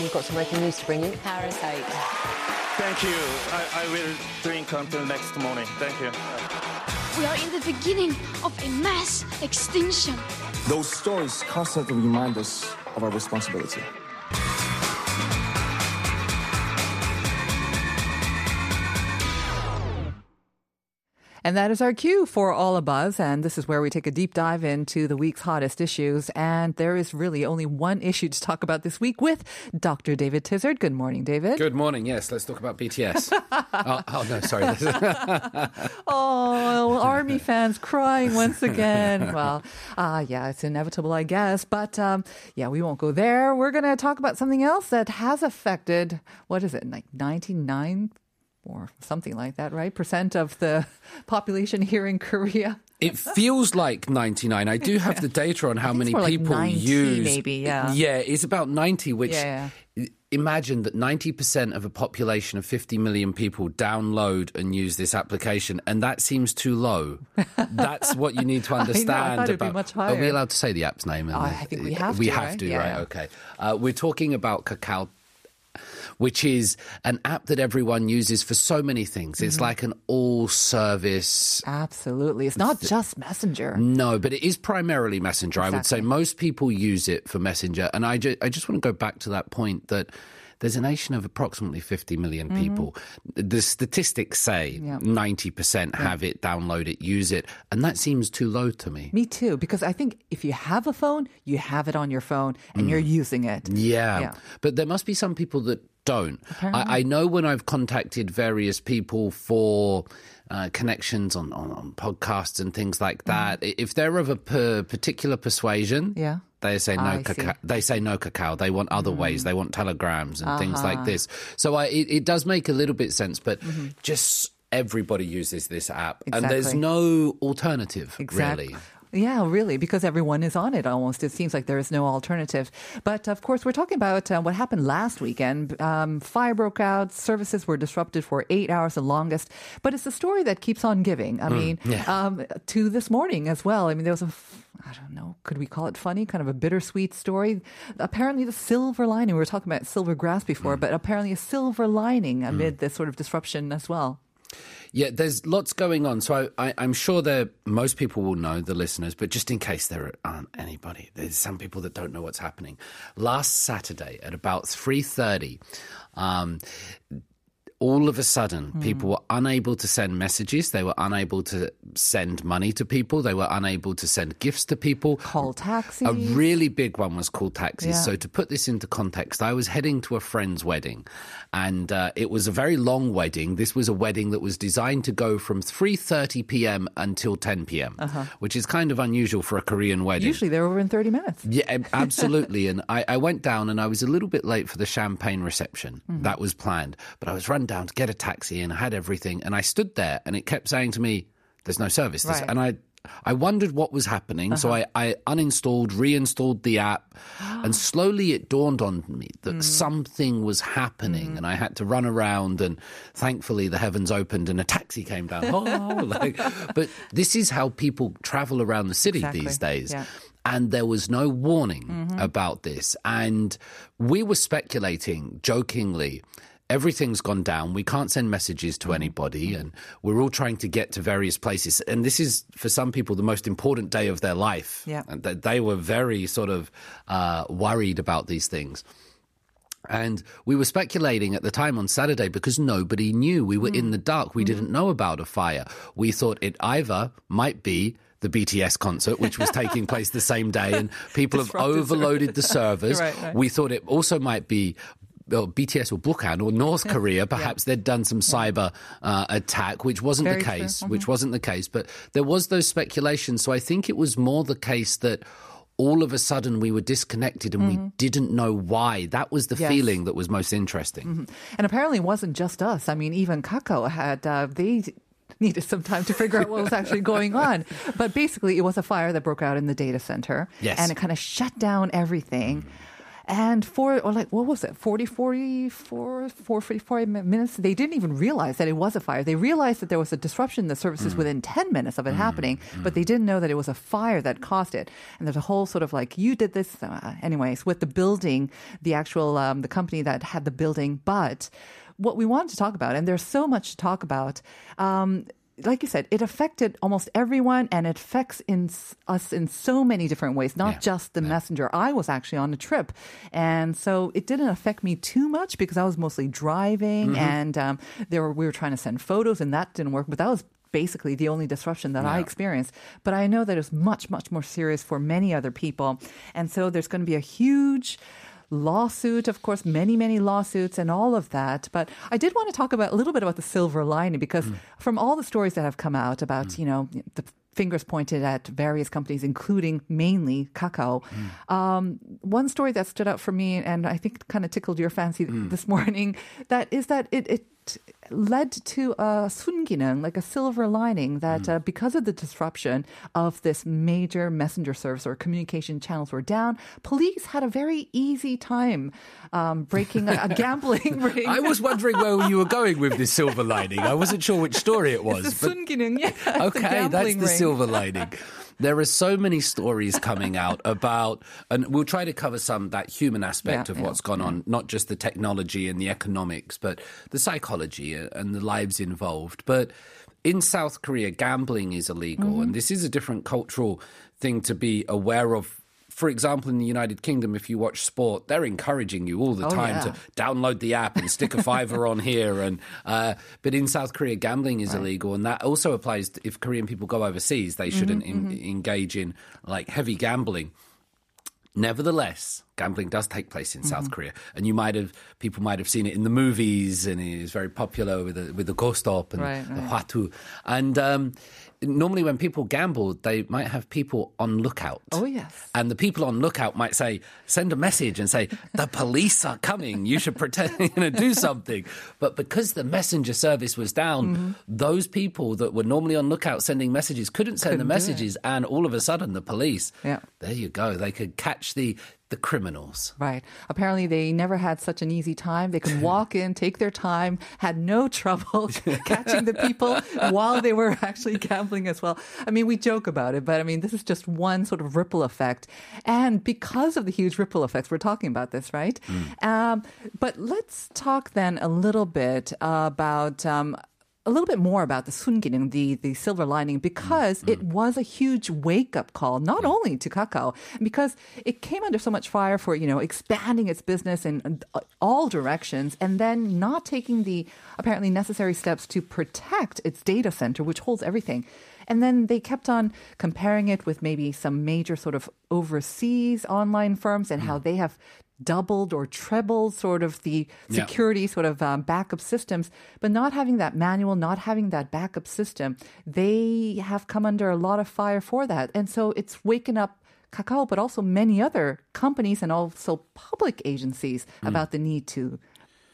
we've got some breaking news to bring you. Parasite. Thank you. I, I will drink until next morning. Thank you. We are in the beginning of a mass extinction. Those stories constantly remind us of our responsibility. And that is our cue for All Buzz. And this is where we take a deep dive into the week's hottest issues. And there is really only one issue to talk about this week with Dr. David Tizzard. Good morning, David. Good morning. Yes, let's talk about BTS. oh, oh, no, sorry. oh, Army fans crying once again. Well, uh, yeah, it's inevitable, I guess. But um, yeah, we won't go there. We're going to talk about something else that has affected, what is it, like 99 or something like that, right? Percent of the population here in Korea. It feels like 99. I do have the data on how many people like 90, use. Maybe, yeah. Yeah, it's about 90, which Yeah. imagine that 90% of a population of 50 million people download and use this application, and that seems too low. That's what you need to I understand thought it'd be about. Are we allowed to say the app's name? Oh, I think we have We to, have right? to, Yeah, right? yeah. Okay. Uh, we're talking about Kakao which is an app that everyone uses for so many things. Mm-hmm. It's like an all service. Absolutely. It's not just Messenger. No, but it is primarily Messenger. I would say most people use it for Messenger. And I, ju- I just want to go back to that point that there's a nation of approximately 50 million people. The statistics say Mm-hmm. Yeah. 90% have it, download it, use it. And that seems too low to me. Me too, because I think if you have a phone, you have it on your phone and you're using it. Mm. Yeah. Yeah. But there must be some people that don't. I, I know when I've contacted various people for uh, connections on, on, on podcasts and things like that, i if they're of a per, particular persuasion, Mm. Yeah. They say no I see. Kakao. They say no Kakao. They want other ways. They want telegrams and things Uh-huh. like this. So I, it, it does make a little bit sense, but just everybody uses this app, and there's Mm-hmm. No alternative Exactly. really. Yeah, really, because everyone is on it almost. It seems like there is no alternative. But of course, we're talking about uh, what happened last weekend. Um, fire broke out, services were disrupted for eight hours, the longest. But it's a story that keeps on giving. I mean, um, to this morning as well. I mean, there was a, f- I don't know, could we call it funny? Kind of a bittersweet story. Apparently, the silver lining, we were talking about silver grass before, but apparently a silver lining amid this sort of disruption as well. Yeah, there's lots going on. So I, I'm sure that most people will know, the listeners, but just in case there aren't anybody, there's some people that don't know what's happening. Last Saturday at about 3.30, um, all of a sudden, people were unable to send messages. They were unable to send money to people. They were unable to send gifts to people. Call taxis. A really big one was called taxis. Yeah. So to put this into context, I was heading to a friend's wedding, and uh, it was a very long wedding. This was a wedding that was designed to go from 3:30 p.m. until 10 p.m., uh-huh. which is kind of unusual for a Korean wedding. Usually they're over in 30 minutes. Yeah, absolutely. and I, I went down and I was a little bit late for the champagne reception. Mm-hmm. That was planned. But I was run down to get a taxi and I had everything. And I stood there and it kept saying to me, there's no service. Right. And I. I wondered what was happening, so uh-huh. I, I uninstalled, reinstalled the app, and slowly it dawned on me that hmm. something was happening, hmm. and I had to run around. And thankfully, the heavens opened and a taxi came down. Oh, like, but this is how people travel around the city Exactly. these days Yeah. and there was no warning mm-hmm. about this. And we were speculating jokingly. Everything's gone down. We can't send messages to anybody, and we're all trying to get to various places. And this is, for some people, the most important day of their life. Yeah. And they were very sort of uh, worried about these things. And we were speculating at the time on Saturday because nobody knew. We were in the dark. We didn't know about a fire. We thought it either might be the BTS concert, which was taking place the same day, and people have overloaded the servers. Right, right. We thought it also might be. Well, BTS or Bukhan or North Korea, perhaps they'd done some cyber uh, attack, which wasn't Very the case. Mhm. Which wasn't the case, but there was those speculations. So I think it was more the case that all of a sudden we were disconnected and we didn't know why. That was the Mm-hmm. Yes. Mm-hmm. feeling that was most interesting. And apparently it wasn't just us. I mean, even Kakao had, uh, they needed some time to figure out what was actually going on. But basically, it was a fire that broke out in the data center. Yes. And it kind of shut down everything. And for, or like, what was it, 40, 44, 44 minutes? They didn't even realize that it was a fire. They realized that there was a disruption in the services within 10 minutes of it happening, but they didn't know that it was a fire that caused it. And there's a whole sort of like, you did this, uh, anyways, with the building, the actual, um, the company that had the building. But what we wanted to talk about, and there's so much to talk about, um, like you said, it affected almost everyone and it affects in, us in so many different ways, not Yeah. just the messenger. I was actually on a trip. And so it didn't affect me too much because I was mostly driving and um, there were, we were trying to send photos and that didn't work. But that was basically the only disruption that I experienced. But I know that it's much, much more serious for many other people. And so there's going to be a huge lawsuit, of course, many, many lawsuits and all of that. But I did want to talk about a little bit about the silver lining because mm. from all the stories that have come out about, mm. you know, the fingers pointed at various companies, including mainly Kakao. Mm. Um, one story that stood out for me, and I think kind of tickled your fancy this morning, that is that it, it led to a sunginung, like a silver lining, that uh, because of the disruption of this major messenger service or communication channels were down, police had a very easy time um, breaking a, a gambling ring. I was wondering where you were going with this silver lining. I wasn't sure which story it was. the but- sunginung, yeah. okay, that's the ring. silver lining. There are so many stories coming out about, and we'll try to cover some that human aspect Yeah, of yeah, what's gone on, not just the technology and the economics, but the psychology and the lives involved. But in South Korea, gambling is illegal, Mm-hmm. and this is a different cultural thing to be aware of. For example, in the United Kingdom, if you watch sport, they're encouraging you all the Oh, time yeah. to download the app and stick a fiver on here. And uh, but in South Korea, gambling is illegal, and that also applies to if Korean people go overseas. They shouldn't Mm-hmm, en- engage in like heavy gambling. Nevertheless, gambling does take place in Mm-hmm. South Korea, and you might have people might have seen it in the movies, and it is very popular with the with the gostop and Right, the right. hwatu. And um, normally, when people gamble, they might have people on lookout. Oh, yes. And the people on lookout might say, send a message and say, the police are coming. You should pretend, you know, do something. But because the messenger service was down, Mm-hmm. those people that were normally on lookout sending messages couldn't send Couldn't the messages. And all of a sudden, the police, Yeah. there you go. They could catch the, the criminals. Right. Apparently, they never had such an easy time. They could walk in, take their time, had no trouble catching the people while they were actually gambling as well. I mean, we joke about it, but I mean, this is just one sort of ripple effect. And because of the huge ripple effects, we're talking about this, right? Um, but let's talk then a little bit about. Um, a little bit more about the sungining, the the silver lining, mm-hmm. because it mm-hmm. was a huge wake up call, not only to Kakao, because it came under so much fire for you know expanding its business in all directions, and then not taking the apparently necessary steps to protect its data center, which holds everything. And then they kept on comparing it with maybe some major sort of overseas online firms and how mm. they have doubled or trebled sort of the Yeah. security sort of um, backup systems, but not having that manual, not having that backup system, they have come under a lot of fire for that. And so it's waken up Kakao, but also many other companies and also public agencies about the need to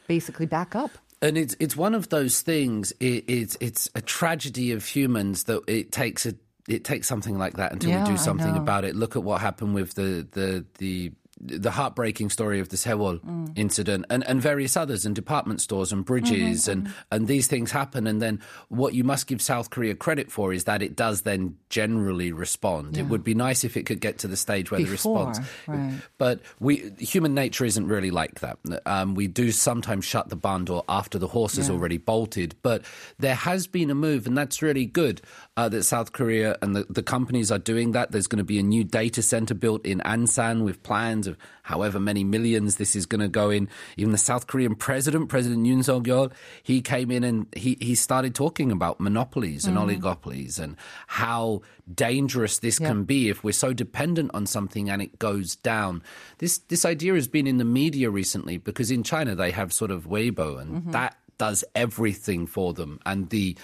basically back up. And it's it's one of those things. It, it's it's a tragedy of humans that it takes a it takes something like that until Yeah, we do something about it. Look at what happened with the the the the heartbreaking story of the Sewol Mm. incident and, and various others and department stores and bridges Mm-hmm, and, and these things happen and then what you must give South Korea credit for is that it does then generally respond. It would be nice if it could get to the stage where the response right. but we human nature isn't really like that. Um, we do sometimes shut the barn door after the horse is already bolted. But there has been a move, and that's really good uh, that South Korea and the, the companies are doing that. There's going to be a new data center built in Ansan with plans of however many millions this is going to go in. Even the South Korean president, President Yoon Suk Yeol, he came in and he, he started talking about monopolies and mm. oligopolies and how dangerous this Yeah. can be if we're so dependent on something and it goes down. This this idea has been in the media recently because in China they have sort of Weibo and mm-hmm. that does everything for them and the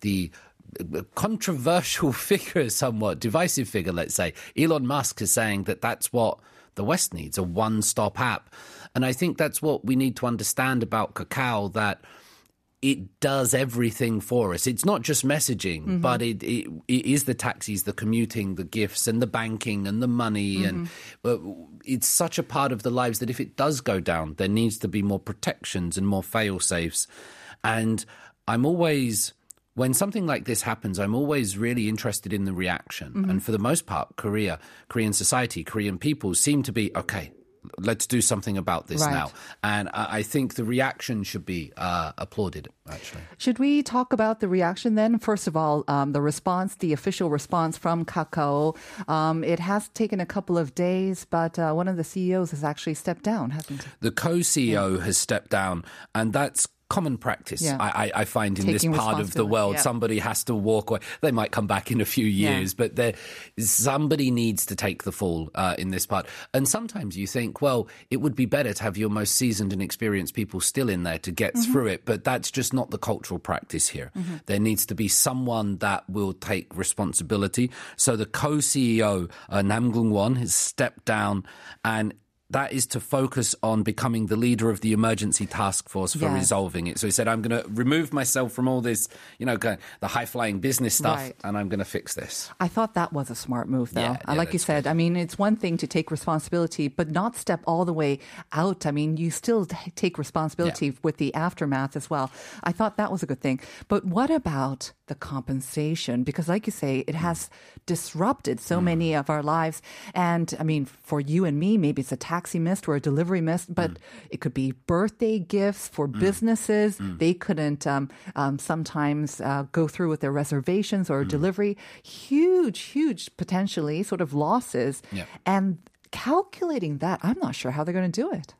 the controversial figure somewhat divisive figure let's say Elon Musk is saying that that's what the west needs a one-stop app and i think that's what we need to understand about Kakao that it does everything for us. It's not just messaging, but it, it, it is the taxis, the commuting, the gifts, and the banking and the money, and uh, it's such a part of the lives that if it does go down, there needs to be more protections and more fail safes. And I'm always when something like this happens, I'm always really interested in the reaction. And for the most part, Korea, Korean society, Korean people seem to be okay. Let's do something about this Right. now. And I think the reaction should be uh, applauded, actually. Should we talk about the reaction then? First of all, um, the response, the official response from Kakao. Um, it has taken a couple of days, but uh, one of the CEOs has actually stepped down, hasn't he? The co CEO has stepped down, and that's common practice. Yeah. I, I, I find in Taking this part of the world, yeah. somebody has to walk away. They might come back in a few Yeah. years, but there, somebody needs to take the fall uh, in this part. And sometimes you think, well, it would be better to have your most seasoned and experienced people still in there to get Mm-hmm. through it, but that's just not the cultural practice here. There needs to be someone that will take responsibility. So the co-CEO, uh, Nam Gung-won, has stepped down and that is to focus on becoming the leader of the emergency task force for resolving it. So he said, I'm going to remove myself from all this, you know, the high flying business stuff, Right. and I'm going to fix this. I thought that was a smart move, though. Yeah, yeah, like you said, I mean, it's one thing to take responsibility, but not step all the way out. I mean, you still t- take responsibility with the aftermath as well. I thought that was a good thing. But what about the compensation? Because, like you say, it has disrupted Hmm. so many of our lives. And I mean, for you and me, maybe it's a taxi missed or a delivery missed, but Hmm. it could be birthday gifts for businesses. Hmm. They couldn't um, um, sometimes uh, go through with their reservations Hmm. or delivery. Huge, huge potentially sort of losses. Yeah. And calculating that, I'm not sure how they're going to do it.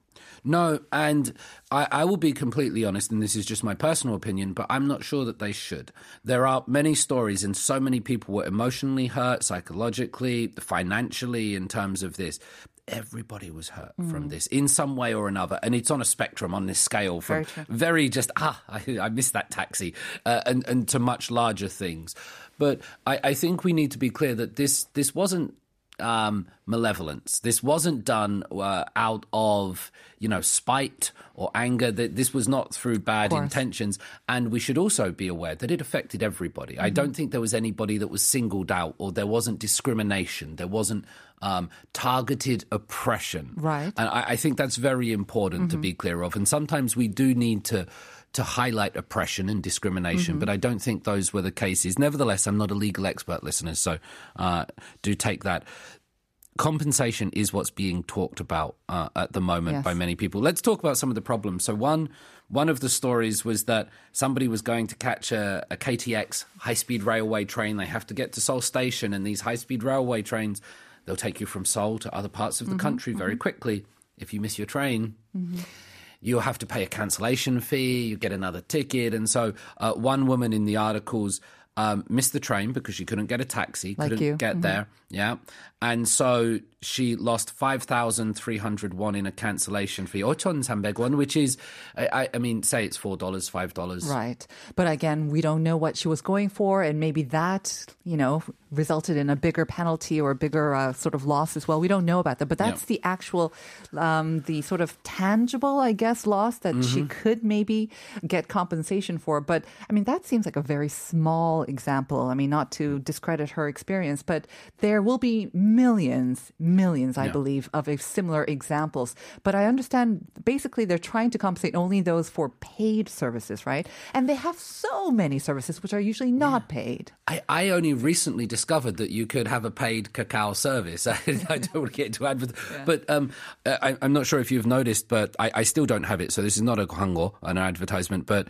No, and I, I will be completely honest, and this is just my personal opinion, but I'm not sure that they should. There are many stories, and so many people were emotionally hurt, psychologically, financially, in terms of this. Everybody was hurt Mm. from this in some way or another, and it's on a spectrum on this scale from Very very just ah, I, I missed that taxi, uh, and and to much larger things. But I, I think we need to be clear that this this wasn't um, malevolence. This wasn't done uh, out of you know spite or anger. That this was not through bad intentions. And we should also be aware that it affected everybody. Mm-hmm. I don't think there was anybody that was singled out or there wasn't discrimination. There wasn't um, targeted oppression. Right. And I, I think that's very important to be clear of. And sometimes we do need to to highlight oppression and discrimination, but I don't think those were the cases. Nevertheless, I'm not a legal expert, listeners, so uh, do take that. Compensation is what's being talked about uh, at the moment Yes. by many people. Let's talk about some of the problems. So one one of the stories was that somebody was going to catch a, a KTX high speed railway train. They have to get to Seoul Station, and these high speed railway trains they'll take you from Seoul to other parts of the country very quickly. If you miss your train, you'll have to pay a cancellation fee, you get another ticket. And so, uh, one woman in the articles um, missed the train because she couldn't get a taxi, Like couldn't you. get there. Yeah. And so she lost 5,300 won in a cancellation fee, or 1,300 won, which is, I, I- mean, say it's $4, $5. Right. But again, we don't know what she was going for. And maybe that, you know, resulted in a bigger penalty or a bigger uh, sort of loss as well. We don't know about that. But that's Yeah. the actual, um, the sort of tangible, I guess, loss that she Mm-hmm. could maybe get compensation for. But I mean, that seems like a very small example. I mean, not to discredit her experience, but there will be millions, millions, I Yeah. believe, of similar examples. But I understand basically they're trying to compensate only those for paid services, right? And they have so many services which are usually not paid. I, I only recently discovered that you could have a paid Kakao service. I, I don't want to get into advert, but um, I, I'm not sure if you've noticed, but I, I still don't have it. So this is not a hango, an advertisement, but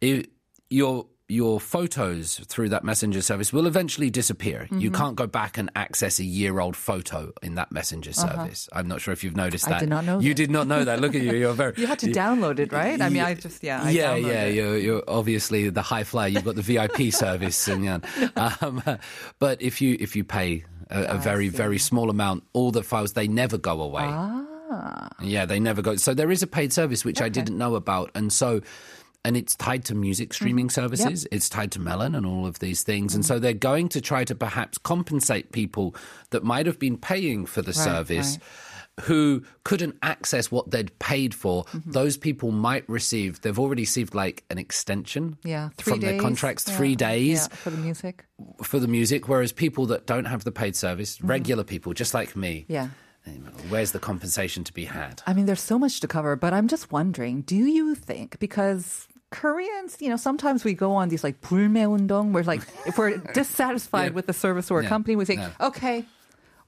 it, your your photos through that messenger service will eventually disappear. Mm-hmm. You can't go back and access a year old photo in that messenger service. I'm not sure if you've noticed Uh-huh. I that. did not know You that. did not know that. Look at you. You're very. You had to download it, right? I mean, I just, yeah. I yeah, yeah. it. You're, you're obviously the high flyer. You've got the VIP service, and yeah. um, but if you if you pay a, a very very small amount, all the files they never go away. Ah. Yeah, they never go. So there is a paid service which I didn't know about, and so. And it's tied to music streaming Mm-hmm. services. It's tied to Melon and all of these things. And so they're going to try to perhaps compensate people that might have been paying for the service. who couldn't access what they'd paid for, Mm-hmm. those people might receive, they've already received like an extension Yeah, from days. their contracts, Yeah, three days yeah, for the music. for the music, whereas people that don't have the paid service, regular people, just like me, Mm-hmm. Yeah. where's the compensation to be had? I mean, there's so much to cover, but I'm just wondering, do you think because Koreans, you know, sometimes we go on these like 불매운동, where like if we're dissatisfied Yeah. with the service or a Yeah. company, we say, Yeah. okay.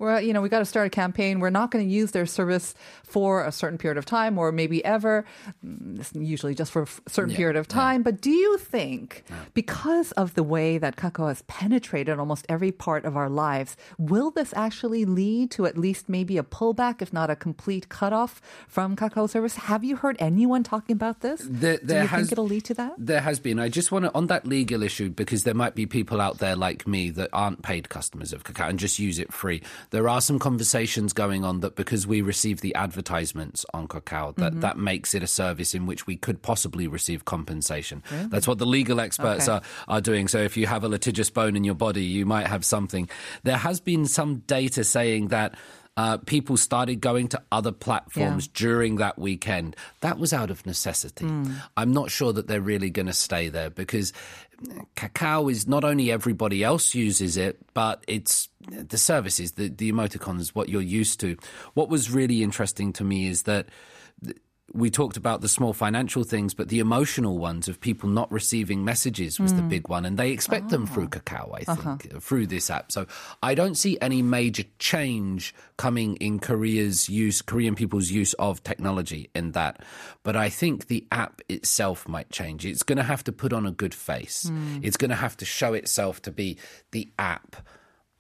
we're, you know, we got to start a campaign. We're not going to use their service for a certain period of time or maybe ever. Is usually just for a certain Yeah, period of yeah. time. But do you think, because of the way that Kakao has penetrated almost every part of our lives, will this actually lead to at least maybe a pullback, if not a complete cutoff from Kakao service? Have you heard anyone talking about this? There- do you has- think it'll lead to that? There has been. I just want to, on that legal issue, because there might be people out there like me that aren't paid customers of Kakao and just use it free. There are some conversations going on that because we receive the advertisements on Kakao, that, Mm-hmm. that makes it a service in which we could possibly receive compensation. That's what the legal experts Okay. are, are doing. So if you have a litigious bone in your body, you might have something. There has been some data saying that. Uh, people started going to other platforms during that weekend. That was out of necessity. I'm not sure that they're really going to stay there because Kakao is not only everybody else uses it, but it's the services, the, the emoticons, what you're used to. What was really interesting to me is that we talked about the small financial things, but the emotional ones of people not receiving messages was the hmm. big one. And they expect them through ah. Kakao, I uh-huh. think, uh, through this app. So I don't see any major change coming in Korea's use, Korean people's use of technology in that. But I think the app itself might change. It's going to have to put on a good face. Hmm. It's going to have to show itself to be the app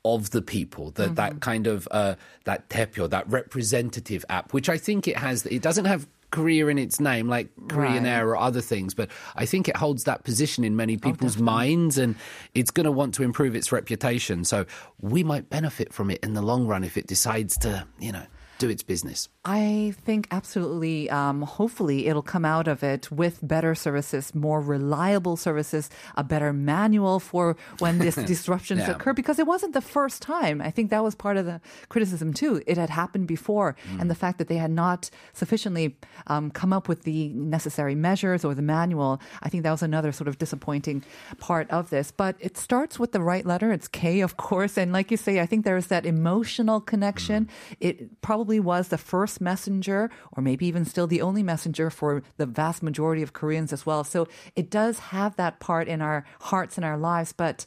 of the people, that that kind of uh, that tepyo, that representative app, which I think it has. It doesn't have Korea in its name like Korean Right. Air or other things, but I think it holds that position in many oh, people's minds, and it's going to want to improve its reputation. So we might benefit from it in the long run if it decides to, you know, do its business. I think absolutely. Um, hopefully, it'll come out of it with better services, more reliable services, a better manual for when these disruptions Yeah. occur. Because it wasn't the first time. I think that was part of the criticism too. It had happened before, Mm. and the fact that they had not sufficiently um, come up with the necessary measures or the manual. I think that was another sort of disappointing part of this. But it starts with the right letter. It's K, of course, and like you say, I think there's that emotional connection. It probably was the first messenger, or maybe even still the only messenger for the vast majority of Koreans as well. So it does have that part in our hearts and our lives, but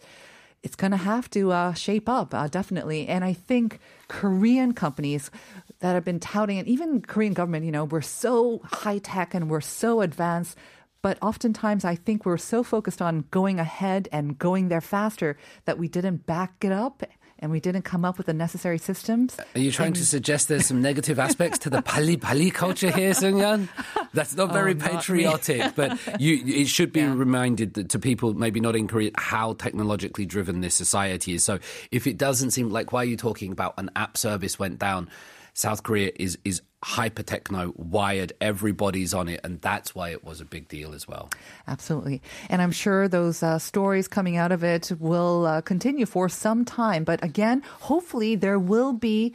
it's going to have to uh, shape up, uh, definitely. And I think Korean companies that have been touting, and even Korean government, you know, we're so high tech and we're so advanced. But oftentimes, I think we're so focused on going ahead and going there faster that we didn't back it up and we didn't come up with the necessary systems. Are you trying to suggest there's some negative aspects to the pali pali culture here, Sungyeon? That's not oh, very Oh, not patriotic, but you, it should be reminded that to people maybe not in Korea how technologically driven this society is. So if it doesn't seem like why are you talking about an app service went down? South Korea is is hyper techno wired. Everybody's on it, and that's why it was a big deal as well. Absolutely. And I'm sure those uh, stories coming out of it will uh, continue for some time. But again, hopefully there will be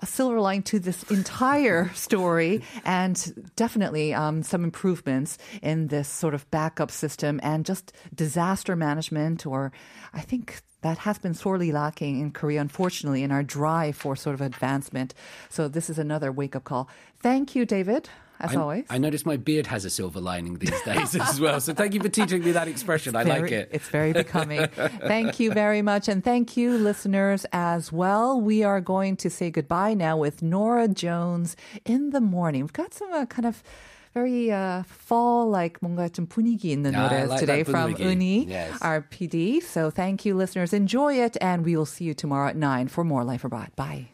a silver line to this entire story and definitely um, some improvements in this sort of backup system and just disaster management or I think that has been sorely lacking in Korea, unfortunately, in our drive for sort of advancement. So this is another wake up call. Thank you, David, as I, always. I notice my beard has a silver lining these days as well. So thank you for teaching me that expression. It's I very, like it. It's very becoming. thank you very much. And thank you, listeners, as well. We are going to say goodbye now with Norah Jones in the morning. We've got some uh, kind of very uh, fall like 뭔가 좀 분위기 있는 yeah, 노래 like today from Uni, yes. our PD. So thank you, listeners. Enjoy it, and we will see you tomorrow at 9 for more Life Abroad. Bye.